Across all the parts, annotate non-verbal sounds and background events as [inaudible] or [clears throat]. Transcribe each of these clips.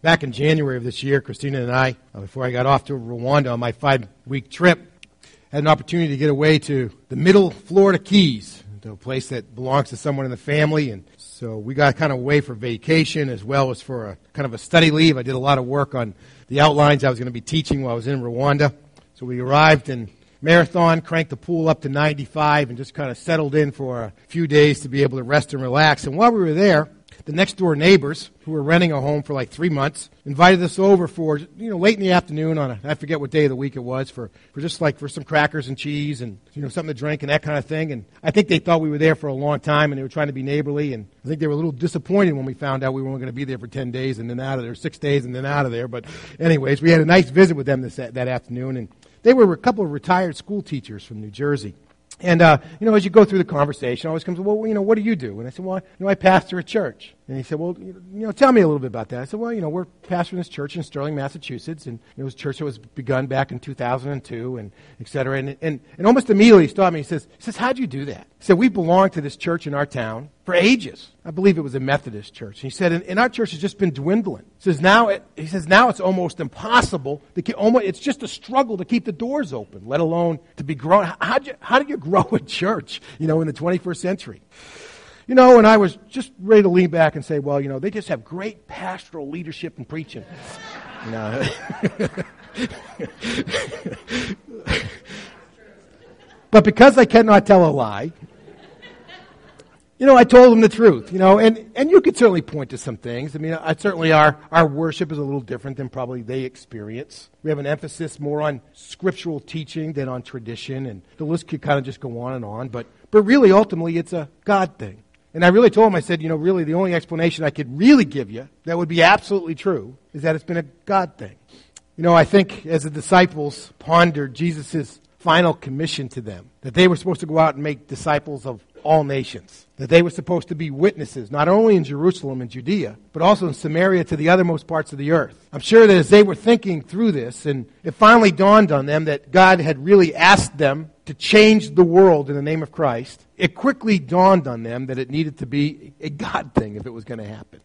Back in January of this year, Christina and I, uh, before I got off to Rwanda on my five week trip, had an opportunity to get away to the middle Florida Keys, to a place that belongs to someone in the family. And so we got kind of away for vacation as well as for a kind of a study leave. I did a lot of work on the outlines I was going to be teaching while I was in Rwanda. So we arrived in Marathon, cranked the pool up to 95, and just kind of settled in for a few days to be able to rest and relax. And while we were there, the next door neighbors who were renting a home for like three months invited us over for you know late in the afternoon on a I forget what day of the week it was for for just like for some crackers and cheese and you know something to drink and that kind of thing. And I think they thought we were there for a long time and they were trying to be neighborly. And I think they were a little disappointed when we found out we weren't going to be there for 10 days and then out of there six days and then out of there. But anyways we had a nice visit with them this that afternoon. And they were a couple of retired school teachers from New Jersey and, uh, you know, as you go through the conversation, always comes, well, you know, what do you do? And I said, well, you know, I pastor a church. And he said, well, you know, tell me a little bit about that. I said, well, you know, we're pastoring this church in Sterling, Massachusetts, and it was a church that was begun back in 2002, and et cetera. And, and, and almost immediately he stopped me. He says, he says, how'd you do that? He said, we belong to this church in our town for ages. I believe it was a Methodist church. He said, and, and our church has just been dwindling. He says, now it, he says, now it's almost impossible to keep, almost, it's just a struggle to keep the doors open, let alone to be grown. How, you, how do you [laughs] grow a church, you know, in the 21st century? You know, and I was just ready to lean back and say, well, you know, they just have great pastoral leadership and preaching. [laughs] Know. [laughs] but because I cannot tell a lie, you know, I told them the truth, you know, and, and you could certainly point to some things. I mean, I, certainly our, our worship is a little different than probably they experience. We have an emphasis more on scriptural teaching than on tradition, and the list could kind of just go on and on, but, but really, ultimately, it's a God thing. And I really told him, I said, you know, really the only explanation I could really give you that would be absolutely true is that it's been a God thing. You know, I think as the disciples pondered Jesus' final commission to them, that they were supposed to go out and make disciples of all nations, that they were supposed to be witnesses, not only in Jerusalem and Judea, but also in Samaria to the othermost parts of the earth. I'm sure that as they were thinking through this, and it finally dawned on them that God had really asked them to change the world in the name of Christ, it quickly dawned on them that it needed to be a God thing if it was going to happen.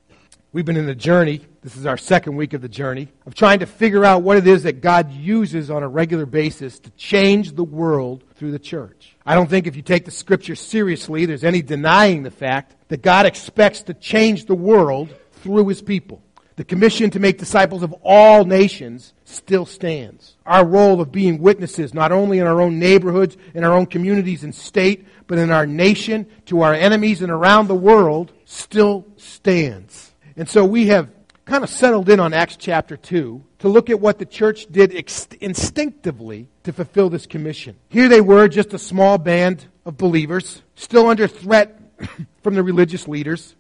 We've been in a journey, this is our second week of the journey, of trying to figure out what it is that God uses on a regular basis to change the world through the church. I don't think if you take the scripture seriously, there's any denying the fact that God expects to change the world through his people. The commission to make disciples of all nations still stands. Our role of being witnesses, not only in our own neighborhoods, in our own communities and state, but in our nation, to our enemies and around the world, still stands. And so we have kind of settled in on Acts chapter 2 to look at what the church did ex- instinctively to fulfill this commission. Here they were, just a small band of believers, still under threat [coughs] from the religious leaders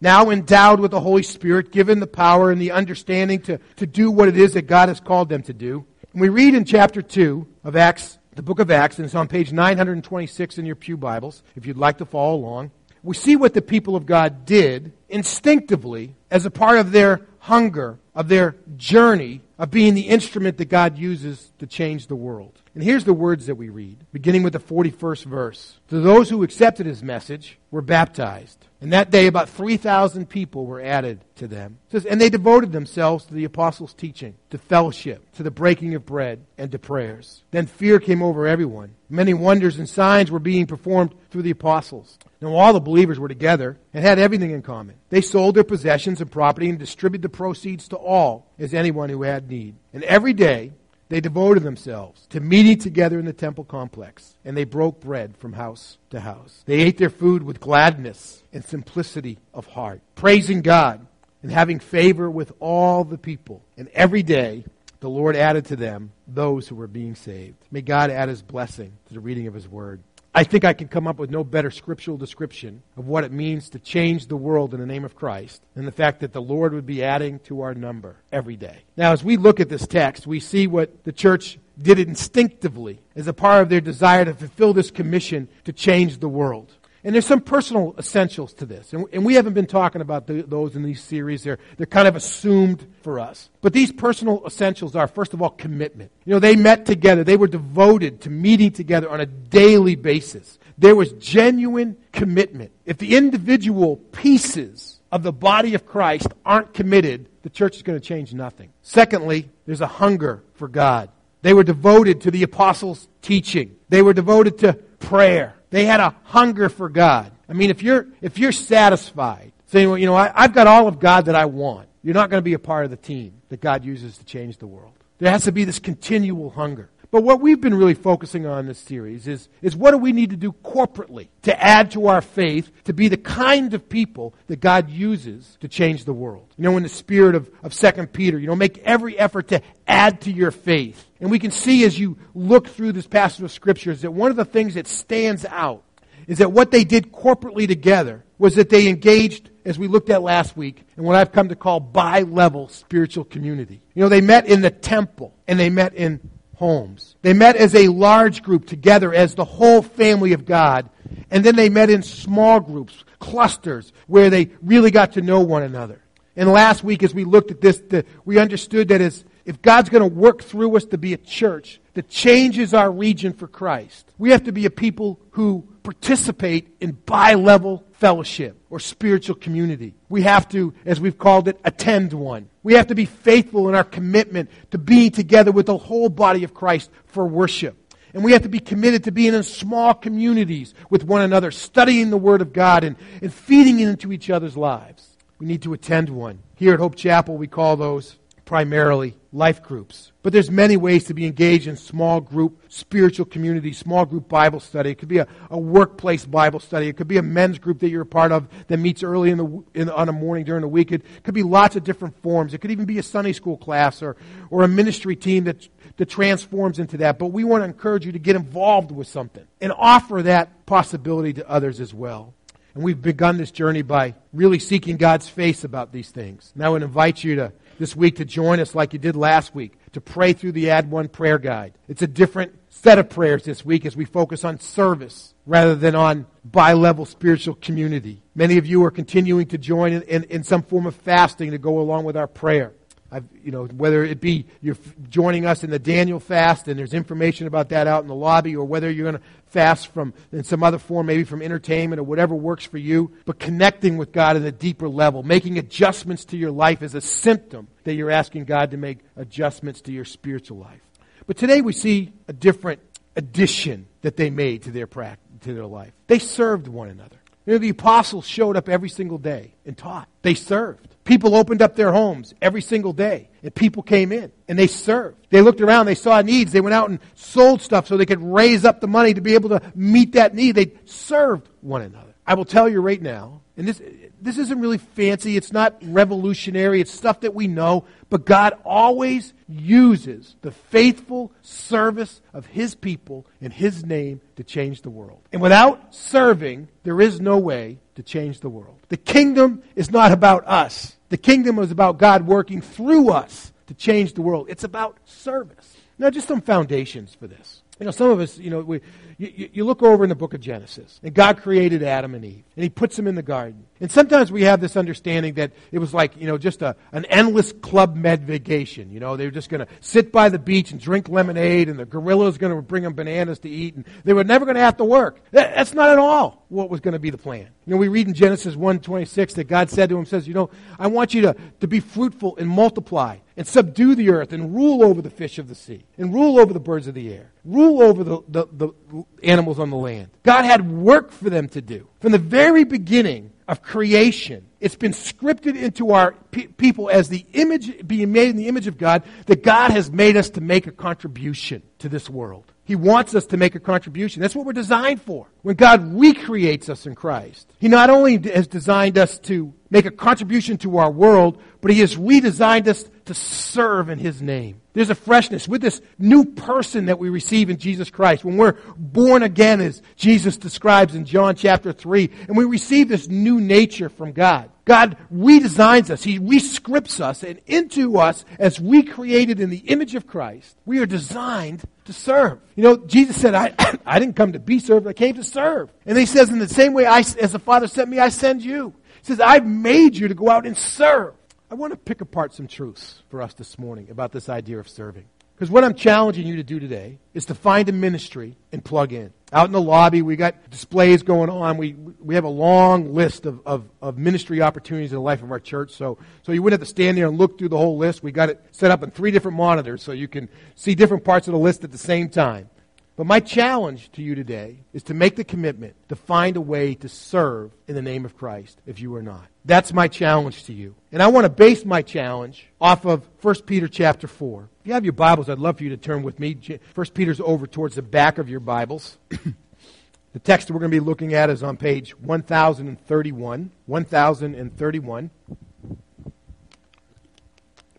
now endowed with the Holy Spirit, given the power and the understanding to, to do what it is that God has called them to do. And we read in chapter 2 of Acts, the book of Acts, and it's on page 926 in your Pew Bibles, if you'd like to follow along. We see what the people of God did instinctively as a part of their hunger, of their journey of being the instrument that God uses to change the world. And here's the words that we read, beginning with the 41st verse. To those who accepted his message were baptized. And that day, about 3,000 people were added to them. Says, and they devoted themselves to the apostles' teaching, to fellowship, to the breaking of bread, and to prayers. Then fear came over everyone. Many wonders and signs were being performed through the apostles. Now all the believers were together and had everything in common. They sold their possessions and property and distributed the proceeds to all, as anyone who had need. And every day, they devoted themselves to meeting together in the temple complex, and they broke bread from house to house. They ate their food with gladness and simplicity of heart, praising God and having favor with all the people. And every day, the Lord added to them those who were being saved. May God add his blessing to the reading of his word. I think I can come up with no better scriptural description of what it means to change the world in the name of Christ than the fact that the Lord would be adding to our number every day. Now, as we look at this text, we see what the church did instinctively as a part of their desire to fulfill this commission to change the world. And there's some personal essentials to this. And, and we haven't been talking about the, those in these series. They're, they're kind of assumed for us. But these personal essentials are, first of all, commitment. You know, they met together. They were devoted to meeting together on a daily basis. There was genuine commitment. If the individual pieces of the body of Christ aren't committed, the church is going to change nothing. Secondly, there's a hunger for God. They were devoted to the apostles' teaching. They were devoted to prayer. They had a hunger for God. I mean, if you're, if you're satisfied, saying, well, you know, I, I've got all of God that I want, you're not going to be a part of the team that God uses to change the world. There has to be this continual hunger. But what we've been really focusing on in this series is, is what do we need to do corporately to add to our faith to be the kind of people that God uses to change the world. You know, in the spirit of, of 2 Peter, you know, make every effort to add to your faith. And we can see as you look through this passage of Scripture is that one of the things that stands out is that what they did corporately together was that they engaged, as we looked at last week, in what I've come to call bi-level spiritual community. You know, they met in the temple and they met in homes. They met as a large group together as the whole family of God. And then they met in small groups, clusters, where they really got to know one another. And last week, as we looked at this, the, we understood that as, if God's going to work through us to be a church that changes our region for Christ, we have to be a people who participate in bi-level fellowship or spiritual community. We have to, as we've called it, attend one. We have to be faithful in our commitment to being together with the whole body of Christ for worship. And we have to be committed to being in small communities with one another, studying the Word of God and, and feeding it into each other's lives. We need to attend one. Here at Hope Chapel, we call those primarily life groups. But there's many ways to be engaged in small group spiritual community, small group Bible study. It could be a, a workplace Bible study. It could be a men's group that you're a part of that meets early in the, in, on a morning during the week. It could be lots of different forms. It could even be a Sunday school class or, or a ministry team that, that transforms into that. But we want to encourage you to get involved with something and offer that possibility to others as well. And we've begun this journey by really seeking God's face about these things. And I would invite you to this week to join us like you did last week to pray through the Add One prayer guide. It's a different set of prayers this week as we focus on service rather than on bi-level spiritual community. Many of you are continuing to join in, in, in some form of fasting to go along with our prayer. I've, you know, whether it be you're joining us in the Daniel fast, and there's information about that out in the lobby, or whether you're going to fast from in some other form, maybe from entertainment or whatever works for you, but connecting with God at a deeper level, making adjustments to your life is a symptom that you're asking God to make adjustments to your spiritual life. But today we see a different addition that they made to their practice, to their life. They served one another. You know, the apostles showed up every single day and taught. They served. People opened up their homes every single day, and people came in, and they served. They looked around, they saw needs, they went out and sold stuff so they could raise up the money to be able to meet that need. They served one another. I will tell you right now, and this, this isn't really fancy, it's not revolutionary, it's stuff that we know, but God always uses the faithful service of His people in His name to change the world. And without serving, there is no way to change the world. The kingdom is not about us. The kingdom is about God working through us to change the world. It's about service. Now, just some foundations for this. You know, some of us, you know, we, you, you, look over in the book of Genesis, and God created Adam and Eve, and He puts them in the garden. And sometimes we have this understanding that it was like, you know, just a, an endless Club Med vacation. You know, they were just going to sit by the beach and drink lemonade, and the gorilla gorillas going to bring them bananas to eat, and they were never going to have to work. That, that's not at all what was going to be the plan. You know, we read in Genesis 1.26 that God said to him, says, you know, I want you to, to be fruitful and multiply and subdue the earth and rule over the fish of the sea and rule over the birds of the air, rule over the, the, the animals on the land. God had work for them to do. From the very beginning of creation, it's been scripted into our pe- people as the image, being made in the image of God, that God has made us to make a contribution to this world. He wants us to make a contribution. That's what we're designed for. When God recreates us in Christ, He not only has designed us to make a contribution to our world, but He has redesigned us to serve in His name. There's a freshness with this new person that we receive in Jesus Christ. When we're born again, as Jesus describes in John chapter 3, and we receive this new nature from God. God redesigns us. He rescripts us and into us as we created in the image of Christ. We are designed to serve. You know, Jesus said, I, [clears throat] I didn't come to be served, I came to serve. And he says, in the same way I, as the Father sent me, I send you. He says, I've made you to go out and serve. I want to pick apart some truths for us this morning about this idea of serving. Because what I'm challenging you to do today is to find a ministry and plug in. Out in the lobby, we got displays going on. We, we have a long list of, of, of ministry opportunities in the life of our church. So, so you wouldn't have to stand there and look through the whole list. We got it set up in three different monitors so you can see different parts of the list at the same time. But my challenge to you today is to make the commitment to find a way to serve in the name of Christ if you are not. That's my challenge to you. And I want to base my challenge off of 1 Peter chapter 4. If you have your Bibles, I'd love for you to turn with me. 1 Peter's over towards the back of your Bibles. [coughs] the text we're going to be looking at is on page 1031. 1031.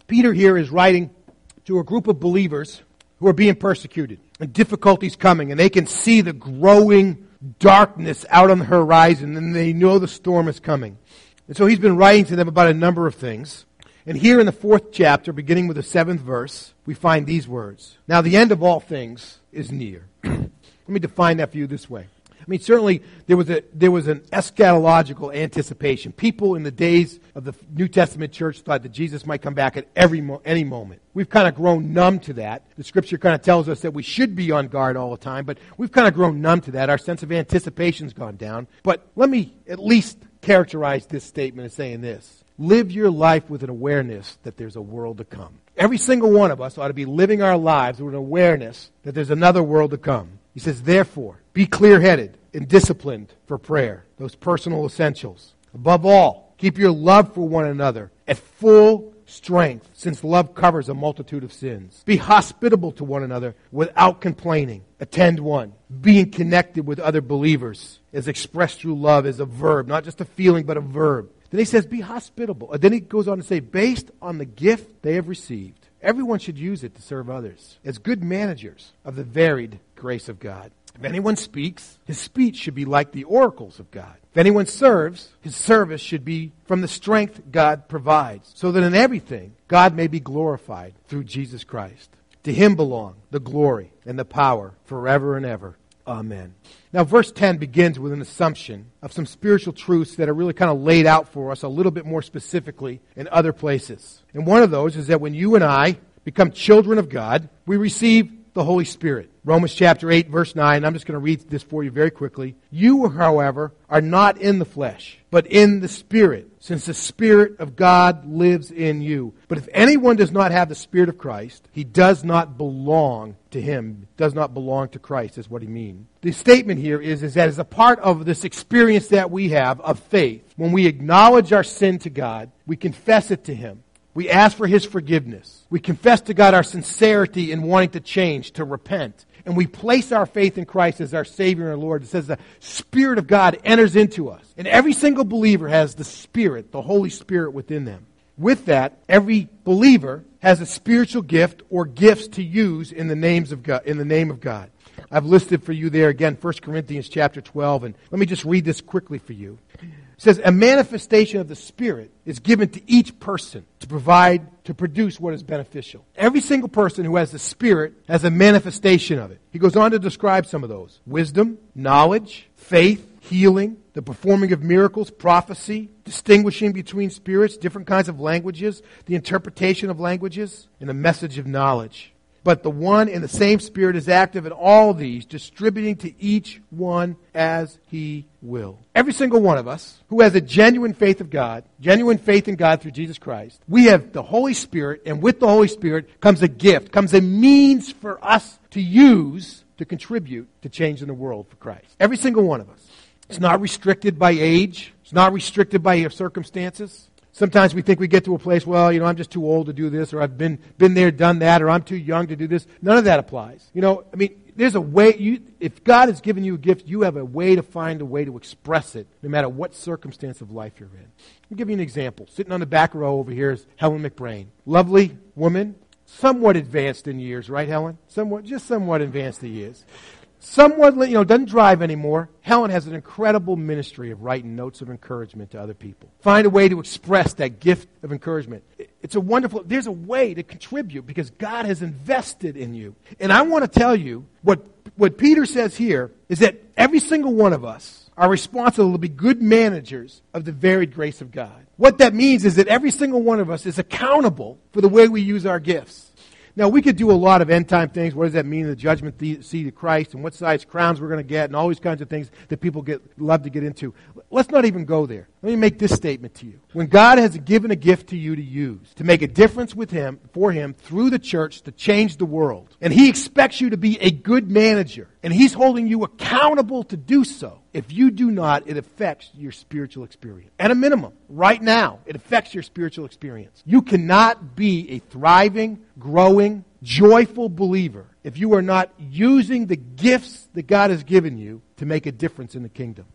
Peter here is writing to a group of believers who are being persecuted difficulties coming, and they can see the growing darkness out on the horizon, and they know the storm is coming. And so he's been writing to them about a number of things. And here in the fourth chapter, beginning with the seventh verse, we find these words Now, the end of all things is near. [clears throat] Let me define that for you this way I mean, certainly there was, a, there was an eschatological anticipation. People in the days of the New Testament church thought that Jesus might come back at every mo- any moment. We've kind of grown numb to that. The scripture kind of tells us that we should be on guard all the time, but we've kind of grown numb to that. Our sense of anticipation's gone down. But let me at least characterize this statement as saying this. Live your life with an awareness that there's a world to come. Every single one of us ought to be living our lives with an awareness that there's another world to come. He says, therefore, be clear headed and disciplined for prayer, those personal essentials. Above all, keep your love for one another at full strength, since love covers a multitude of sins. Be hospitable to one another without complaining. Attend one. Being connected with other believers is expressed through love as a verb, not just a feeling, but a verb. Then he says, be hospitable. And then he goes on to say, based on the gift they have received, everyone should use it to serve others as good managers of the varied grace of God. If anyone speaks, his speech should be like the oracles of God. If anyone serves, his service should be from the strength God provides, so that in everything God may be glorified through Jesus Christ. To him belong the glory and the power forever and ever. Amen. Now, verse 10 begins with an assumption of some spiritual truths that are really kind of laid out for us a little bit more specifically in other places. And one of those is that when you and I become children of God, we receive the Holy Spirit. Romans chapter 8, verse 9. I'm just going to read this for you very quickly. You, however, are not in the flesh, but in the Spirit, since the Spirit of God lives in you. But if anyone does not have the Spirit of Christ, he does not belong to him, does not belong to Christ, is what he means. The statement here is, is that as a part of this experience that we have of faith, when we acknowledge our sin to God, we confess it to him. We ask for His forgiveness. We confess to God our sincerity in wanting to change, to repent. And we place our faith in Christ as our Savior and Lord. It says the Spirit of God enters into us. And every single believer has the Spirit, the Holy Spirit within them. With that, every believer has a spiritual gift or gifts to use in the names of God, in the name of God. I've listed for you there again 1 Corinthians chapter 12 and let me just read this quickly for you. It says a manifestation of the Spirit is given to each person to provide, to produce what is beneficial. Every single person who has the Spirit has a manifestation of it. He goes on to describe some of those wisdom, knowledge, faith, healing, the performing of miracles, prophecy, distinguishing between spirits, different kinds of languages, the interpretation of languages, and the message of knowledge. But the one and the same Spirit is active in all these, distributing to each one as He will. Every single one of us who has a genuine faith of God, genuine faith in God through Jesus Christ, we have the Holy Spirit, and with the Holy Spirit comes a gift, comes a means for us to use to contribute to changing the world for Christ. Every single one of us. It's not restricted by age. It's not restricted by circumstances. Sometimes we think we get to a place, well, you know, I'm just too old to do this, or I've been, been there, done that, or I'm too young to do this. None of that applies. You know, I mean, there's a way, you, if God has given you a gift, you have a way to find a way to express it, no matter what circumstance of life you're in. I'll give you an example. Sitting on the back row over here is Helen McBrain. Lovely woman, somewhat advanced in years, right, Helen? Somewhat, just somewhat advanced in years somewhat, you know, doesn't drive anymore. Helen has an incredible ministry of writing notes of encouragement to other people. Find a way to express that gift of encouragement. It's a wonderful, there's a way to contribute because God has invested in you. And I want to tell you what, what Peter says here is that every single one of us are responsible to be good managers of the varied grace of God. What that means is that every single one of us is accountable for the way we use our gifts. Now, we could do a lot of end time things. What does that mean the judgment seat of Christ and what size crowns we're going to get and all these kinds of things that people get, love to get into. Let's not even go there. Let me make this statement to you. When God has given a gift to you to use, to make a difference with Him, for Him, through the church, to change the world, and He expects you to be a good manager, and He's holding you accountable to do so, if you do not, it affects your spiritual experience. At a minimum, right now, it affects your spiritual experience. You cannot be a thriving, growing, joyful believer if you are not using the gifts that God has given you to make a difference in the kingdom.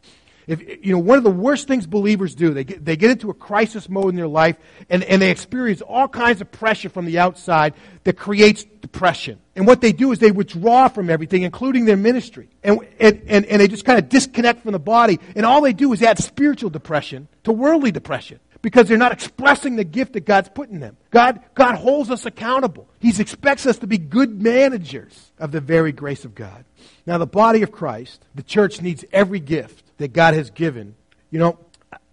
If, you know, one of the worst things believers do, they get, they get into a crisis mode in their life and, and they experience all kinds of pressure from the outside that creates depression. And what they do is they withdraw from everything, including their ministry. And, and, and, and they just kind of disconnect from the body. And all they do is add spiritual depression to worldly depression because they're not expressing the gift that God's put in them. God, God holds us accountable. He expects us to be good managers of the very grace of God. Now, the body of Christ, the church needs every gift that God has given. You know,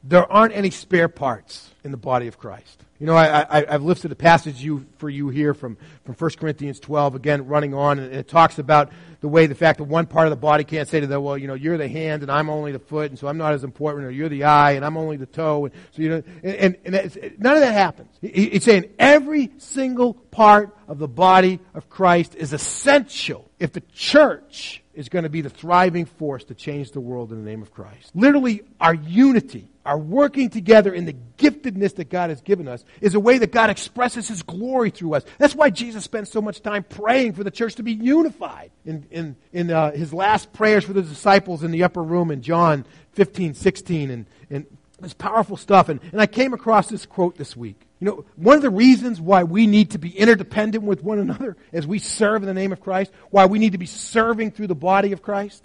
there aren't any spare parts in the body of Christ. You know, I, I, have listed a passage you, for you here from, from 1 Corinthians 12, again, running on, and it talks about the way the fact that one part of the body can't say to the, well, you know, you're the hand and I'm only the foot, and so I'm not as important, or you're the eye and I'm only the toe. And so, you know, and, and, and none of that happens. He's saying every single part of the body of Christ is essential if the church is going to be the thriving force to change the world in the name of Christ. Literally, our unity our working together in the giftedness that God has given us is a way that God expresses His glory through us. That's why Jesus spent so much time praying for the church to be unified in, in, in uh, His last prayers for the disciples in the upper room in John 15, 16, and, and this powerful stuff. And, and I came across this quote this week. You know, one of the reasons why we need to be interdependent with one another as we serve in the name of Christ, why we need to be serving through the body of Christ,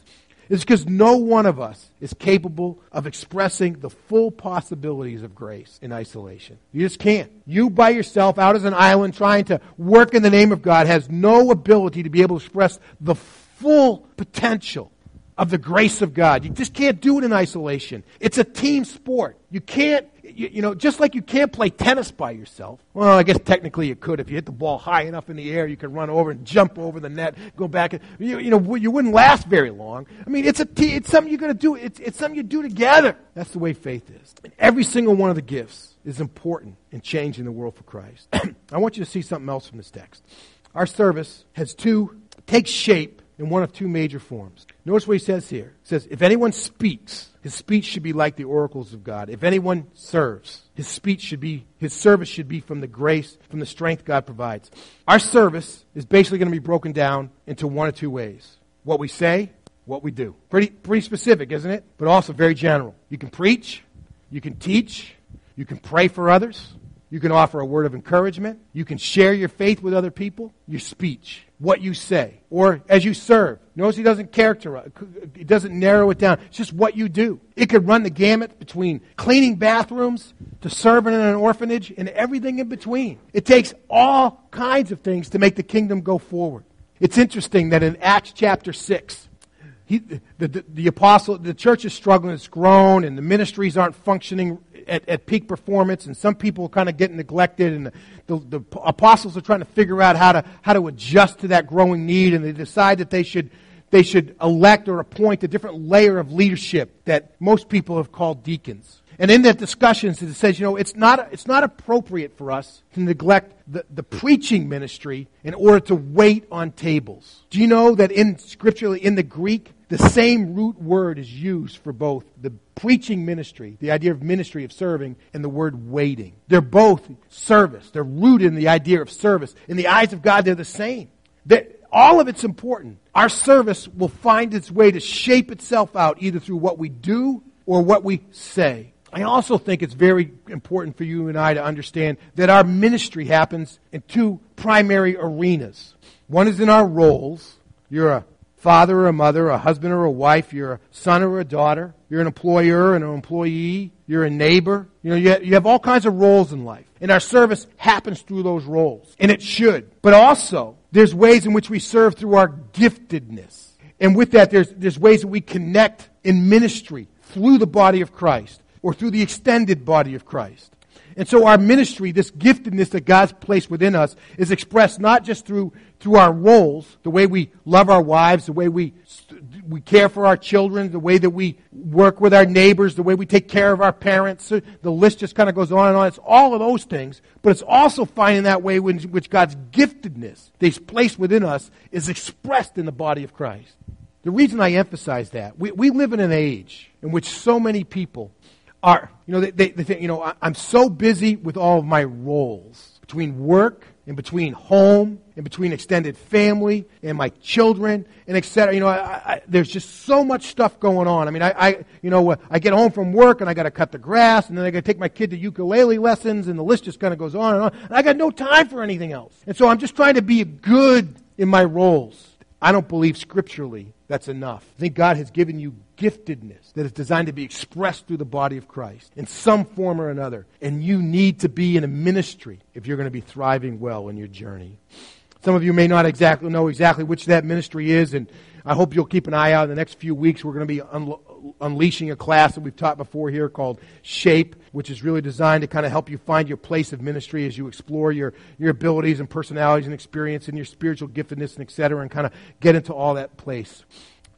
is because no one of us is capable of expressing the full possibilities of grace in isolation. You just can't. You by yourself, out as an island, trying to work in the name of God, has no ability to be able to express the full potential of the grace of God. You just can't do it in isolation. It's a team sport. You can't, you, you, know, just like you can't play tennis by yourself. Well, I guess technically you could. If you hit the ball high enough in the air, you could run over and jump over the net, go back. And, you, you know, you wouldn't last very long. I mean, it's a te- it's something you're going to do. It's, it's something you do together. That's the way faith is. And every single one of the gifts is important in changing the world for Christ. [clears throat] I want you to see something else from this text. Our service has two, takes shape in one of two major forms. Notice what he says here. He says, if anyone speaks, his speech should be like the oracles of God. If anyone serves, his speech should be, his service should be from the grace, from the strength God provides. Our service is basically going to be broken down into one or two ways. What we say, what we do. Pretty, pretty specific, isn't it? But also very general. You can preach, you can teach, you can pray for others, you can offer a word of encouragement. You can share your faith with other people. Your speech, what you say, or as you serve. Notice he doesn't characterize, he doesn't narrow it down. It's just what you do. It could run the gamut between cleaning bathrooms to serving in an orphanage and everything in between. It takes all kinds of things to make the kingdom go forward. It's interesting that in Acts chapter 6, he, the, the, the, apostle, the church is struggling, it's grown, and the ministries aren't functioning at, at peak performance, and some people kind of get neglected, and the, the, the apostles are trying to figure out how to, how to adjust to that growing need, and they decide that they should, they should elect or appoint a different layer of leadership that most people have called deacons. And in that discussions, it says, you know, it's not, it's not appropriate for us to neglect the, the preaching ministry in order to wait on tables. Do you know that in scripturally, in the Greek, the same root word is used for both the preaching ministry, the idea of ministry of serving, and the word waiting. They're both service. They're rooted in the idea of service. In the eyes of God, they're the same. All of it's important. Our service will find its way to shape itself out either through what we do or what we say. I also think it's very important for you and I to understand that our ministry happens in two primary arenas. One is in our roles. You're a father or a mother, a husband or a wife, you're a son or a daughter, you're an employer and an employee, you're a neighbor. You know, you have, all kinds of roles in life. And our service happens through those roles. And it should. But also, there's ways in which we serve through our giftedness. And with that, there's, there's ways that we connect in ministry through the body of Christ or through the extended body of Christ. And so our ministry, this giftedness that God's placed within us, is expressed not just through, through our roles, the way we love our wives, the way we, we care for our children, the way that we work with our neighbors, the way we take care of our parents. The list just kind of goes on and on. It's all of those things, but it's also finding that way in which God's giftedness that He's placed within us is expressed in the body of Christ. The reason I emphasize that, we, we live in an age in which so many people are, you know, they, they, they think, you know, I, I'm so busy with all of my roles between work and between home and between extended family and my children and etc. You know, I, I, there's just so much stuff going on. I mean, I, I you know, uh, I get home from work and I got to cut the grass and then I got to take my kid to ukulele lessons and the list just kind of goes on and on. And I got no time for anything else. And so I'm just trying to be good in my roles. I don't believe scripturally that's enough. I think God has given you giftedness that is designed to be expressed through the body of Christ in some form or another. And you need to be in a ministry if you're going to be thriving well in your journey. Some of you may not exactly know exactly which that ministry is, and I hope you'll keep an eye out in the next few weeks. We're going to be unlo- unleashing a class that we've taught before here called Shape, which is really designed to kind of help you find your place of ministry as you explore your, your abilities and personalities and experience and your spiritual giftedness and et cetera, and kind of get into all that place.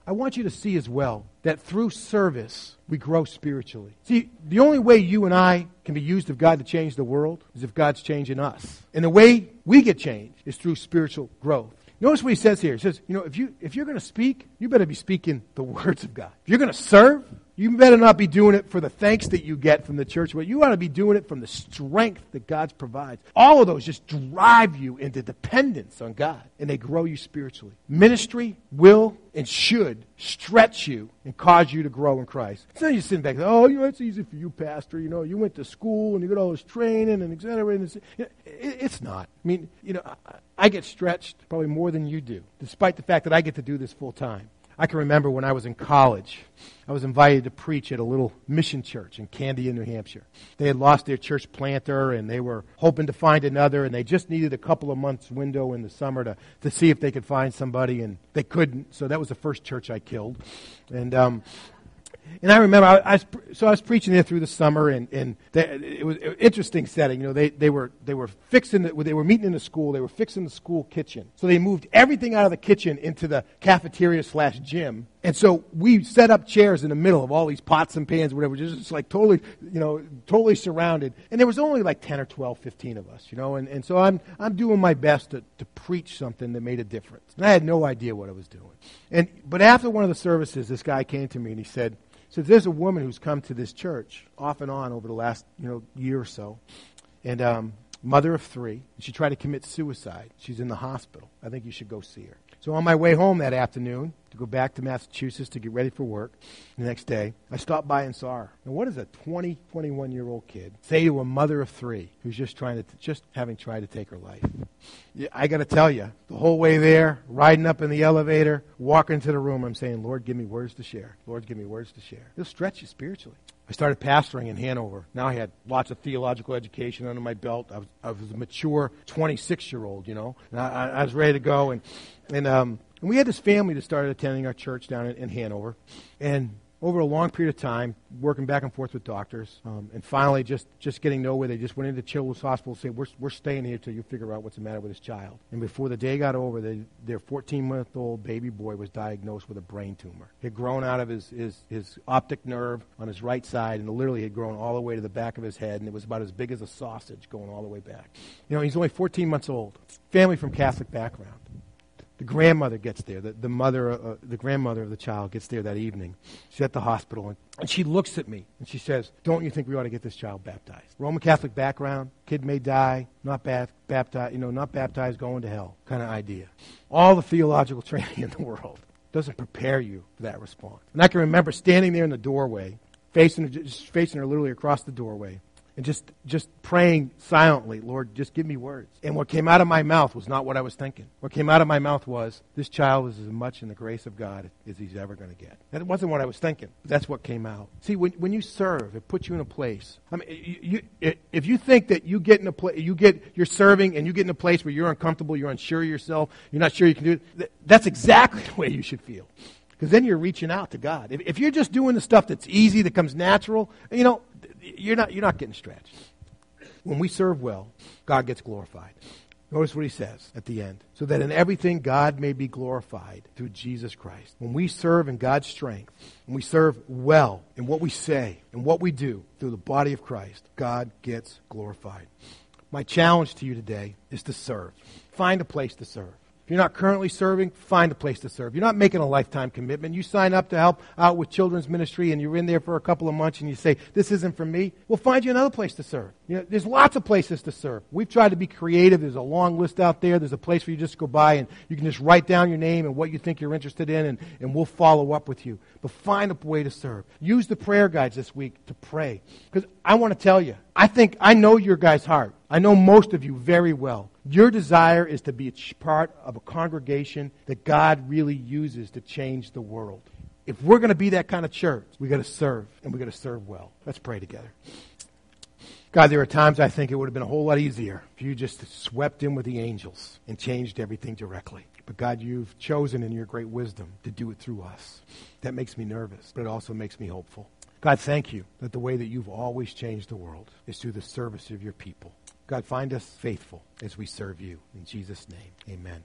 I want you to see as well that through service, we grow spiritually. See, the only way you and I can be used of God to change the world is if God's changing us. And the way we get changed is through spiritual growth. Notice what he says here. He says, you know, if, you, if you're going to speak, you better be speaking the words of God. If you're going to serve, you better not be doing it for the thanks that you get from the church, but you ought to be doing it from the strength that God provides. All of those just drive you into dependence on God, and they grow you spiritually. Ministry will and should stretch you and cause you to grow in Christ. It's not you sitting back, oh, you know, it's easy for you, Pastor. You know, you went to school and you got all this training and. And it's, it's not. I mean, you know, I get stretched probably more than you do, despite the fact that I get to do this full time. I can remember when I was in college, I was invited to preach at a little mission church in Candia, New Hampshire. They had lost their church planter and they were hoping to find another, and they just needed a couple of months' window in the summer to, to see if they could find somebody, and they couldn't. So that was the first church I killed. And um, and I remember, I, I was, so I was preaching there through the summer, and, and they, it was an interesting setting. You know, they, they, were, they were fixing, the, they were meeting in the school, they were fixing the school kitchen. So they moved everything out of the kitchen into the cafeteria slash gym. And so we set up chairs in the middle of all these pots and pans, whatever, just like totally, you know, totally surrounded. And there was only like 10 or 12, 15 of us, you know, and, and so I'm, I'm doing my best to, to preach something that made a difference. And I had no idea what I was doing. And, but after one of the services, this guy came to me and he said, so there's a woman who's come to this church off and on over the last you know year or so, and um, mother of three. She tried to commit suicide. She's in the hospital. I think you should go see her. So on my way home that afternoon to go back to Massachusetts to get ready for work the next day, I stopped by and saw her. And what does a 20, 21 year old kid say to a mother of three who's just trying to, just having tried to take her life? Yeah, I got to tell you, the whole way there, riding up in the elevator, walking into the room, I'm saying, Lord, give me words to share. Lord, give me words to share. It'll stretch you spiritually. I started pastoring in Hanover. Now I had lots of theological education under my belt. I was, I was a mature 26 year old, you know, and I, I was ready to go. And, and, um, and we had this family that started attending our church down in, in Hanover. And over a long period of time, working back and forth with doctors, um, and finally just, just getting nowhere. They just went into Children's Hospital and said, we're, we're staying here till you figure out what's the matter with this child. And before the day got over, they, their 14-month-old baby boy was diagnosed with a brain tumor. It had grown out of his, his, his optic nerve on his right side, and literally had grown all the way to the back of his head, and it was about as big as a sausage going all the way back. You know, he's only 14 months old. Family from Catholic background. The grandmother gets there. The, the mother, uh, the grandmother of the child gets there that evening. She's at the hospital, and, and she looks at me and she says, "Don't you think we ought to get this child baptized? Roman Catholic background, kid may die, not ba- baptized, you know, not baptized, going to hell, kind of idea. All the theological [laughs] training in the world doesn't prepare you for that response. And I can remember standing there in the doorway, facing her, facing her literally across the doorway, and just, just praying silently, Lord, just give me words. And what came out of my mouth was not what I was thinking. What came out of my mouth was, this child is as much in the grace of God as he's ever going to get. That wasn't what I was thinking. that's what came out. See, when, when you serve, it puts you in a place. I mean, you, you, if you think that you get in a place, you get, you're serving and you get in a place where you're uncomfortable, you're unsure of yourself, you're not sure you can do it, that's exactly [laughs] the way you should feel because then you're reaching out to God. If, if, you're just doing the stuff that's easy, that comes natural, you know, you're not, you're not getting stretched. when we serve well, God gets glorified. Notice what he says at the end. So that in everything God may be glorified through Jesus Christ. When we serve in God's strength, when we serve well in what we say and what we do through the body of Christ, God gets glorified. My challenge to you today is to serve. Find a place to serve. If you're not currently serving, find a place to serve. You're not making a lifetime commitment. You sign up to help out with children's ministry and you're in there for a couple of months and you say, this isn't for me. We'll find you another place to serve. You know, there's lots of places to serve. We've tried to be creative. There's a long list out there. There's a place where you just go by and you can just write down your name and what you think you're interested in and, and we'll follow up with you. But find a way to serve. Use the prayer guides this week to pray. Because I want to tell you, I think I know your guys' heart. I know most of you very well. Your desire is to be a part of a congregation that God really uses to change the world. If we're going to be that kind of church, we've got to serve, and we've got to serve well. Let's pray together. God, there are times I think it would have been a whole lot easier if you just swept in with the angels and changed everything directly. But God, you've chosen in your great wisdom to do it through us. That makes me nervous, but it also makes me hopeful. God, thank you that the way that you've always changed the world is through the service of your people. God, find us faithful as we serve you. In Jesus' name, amen.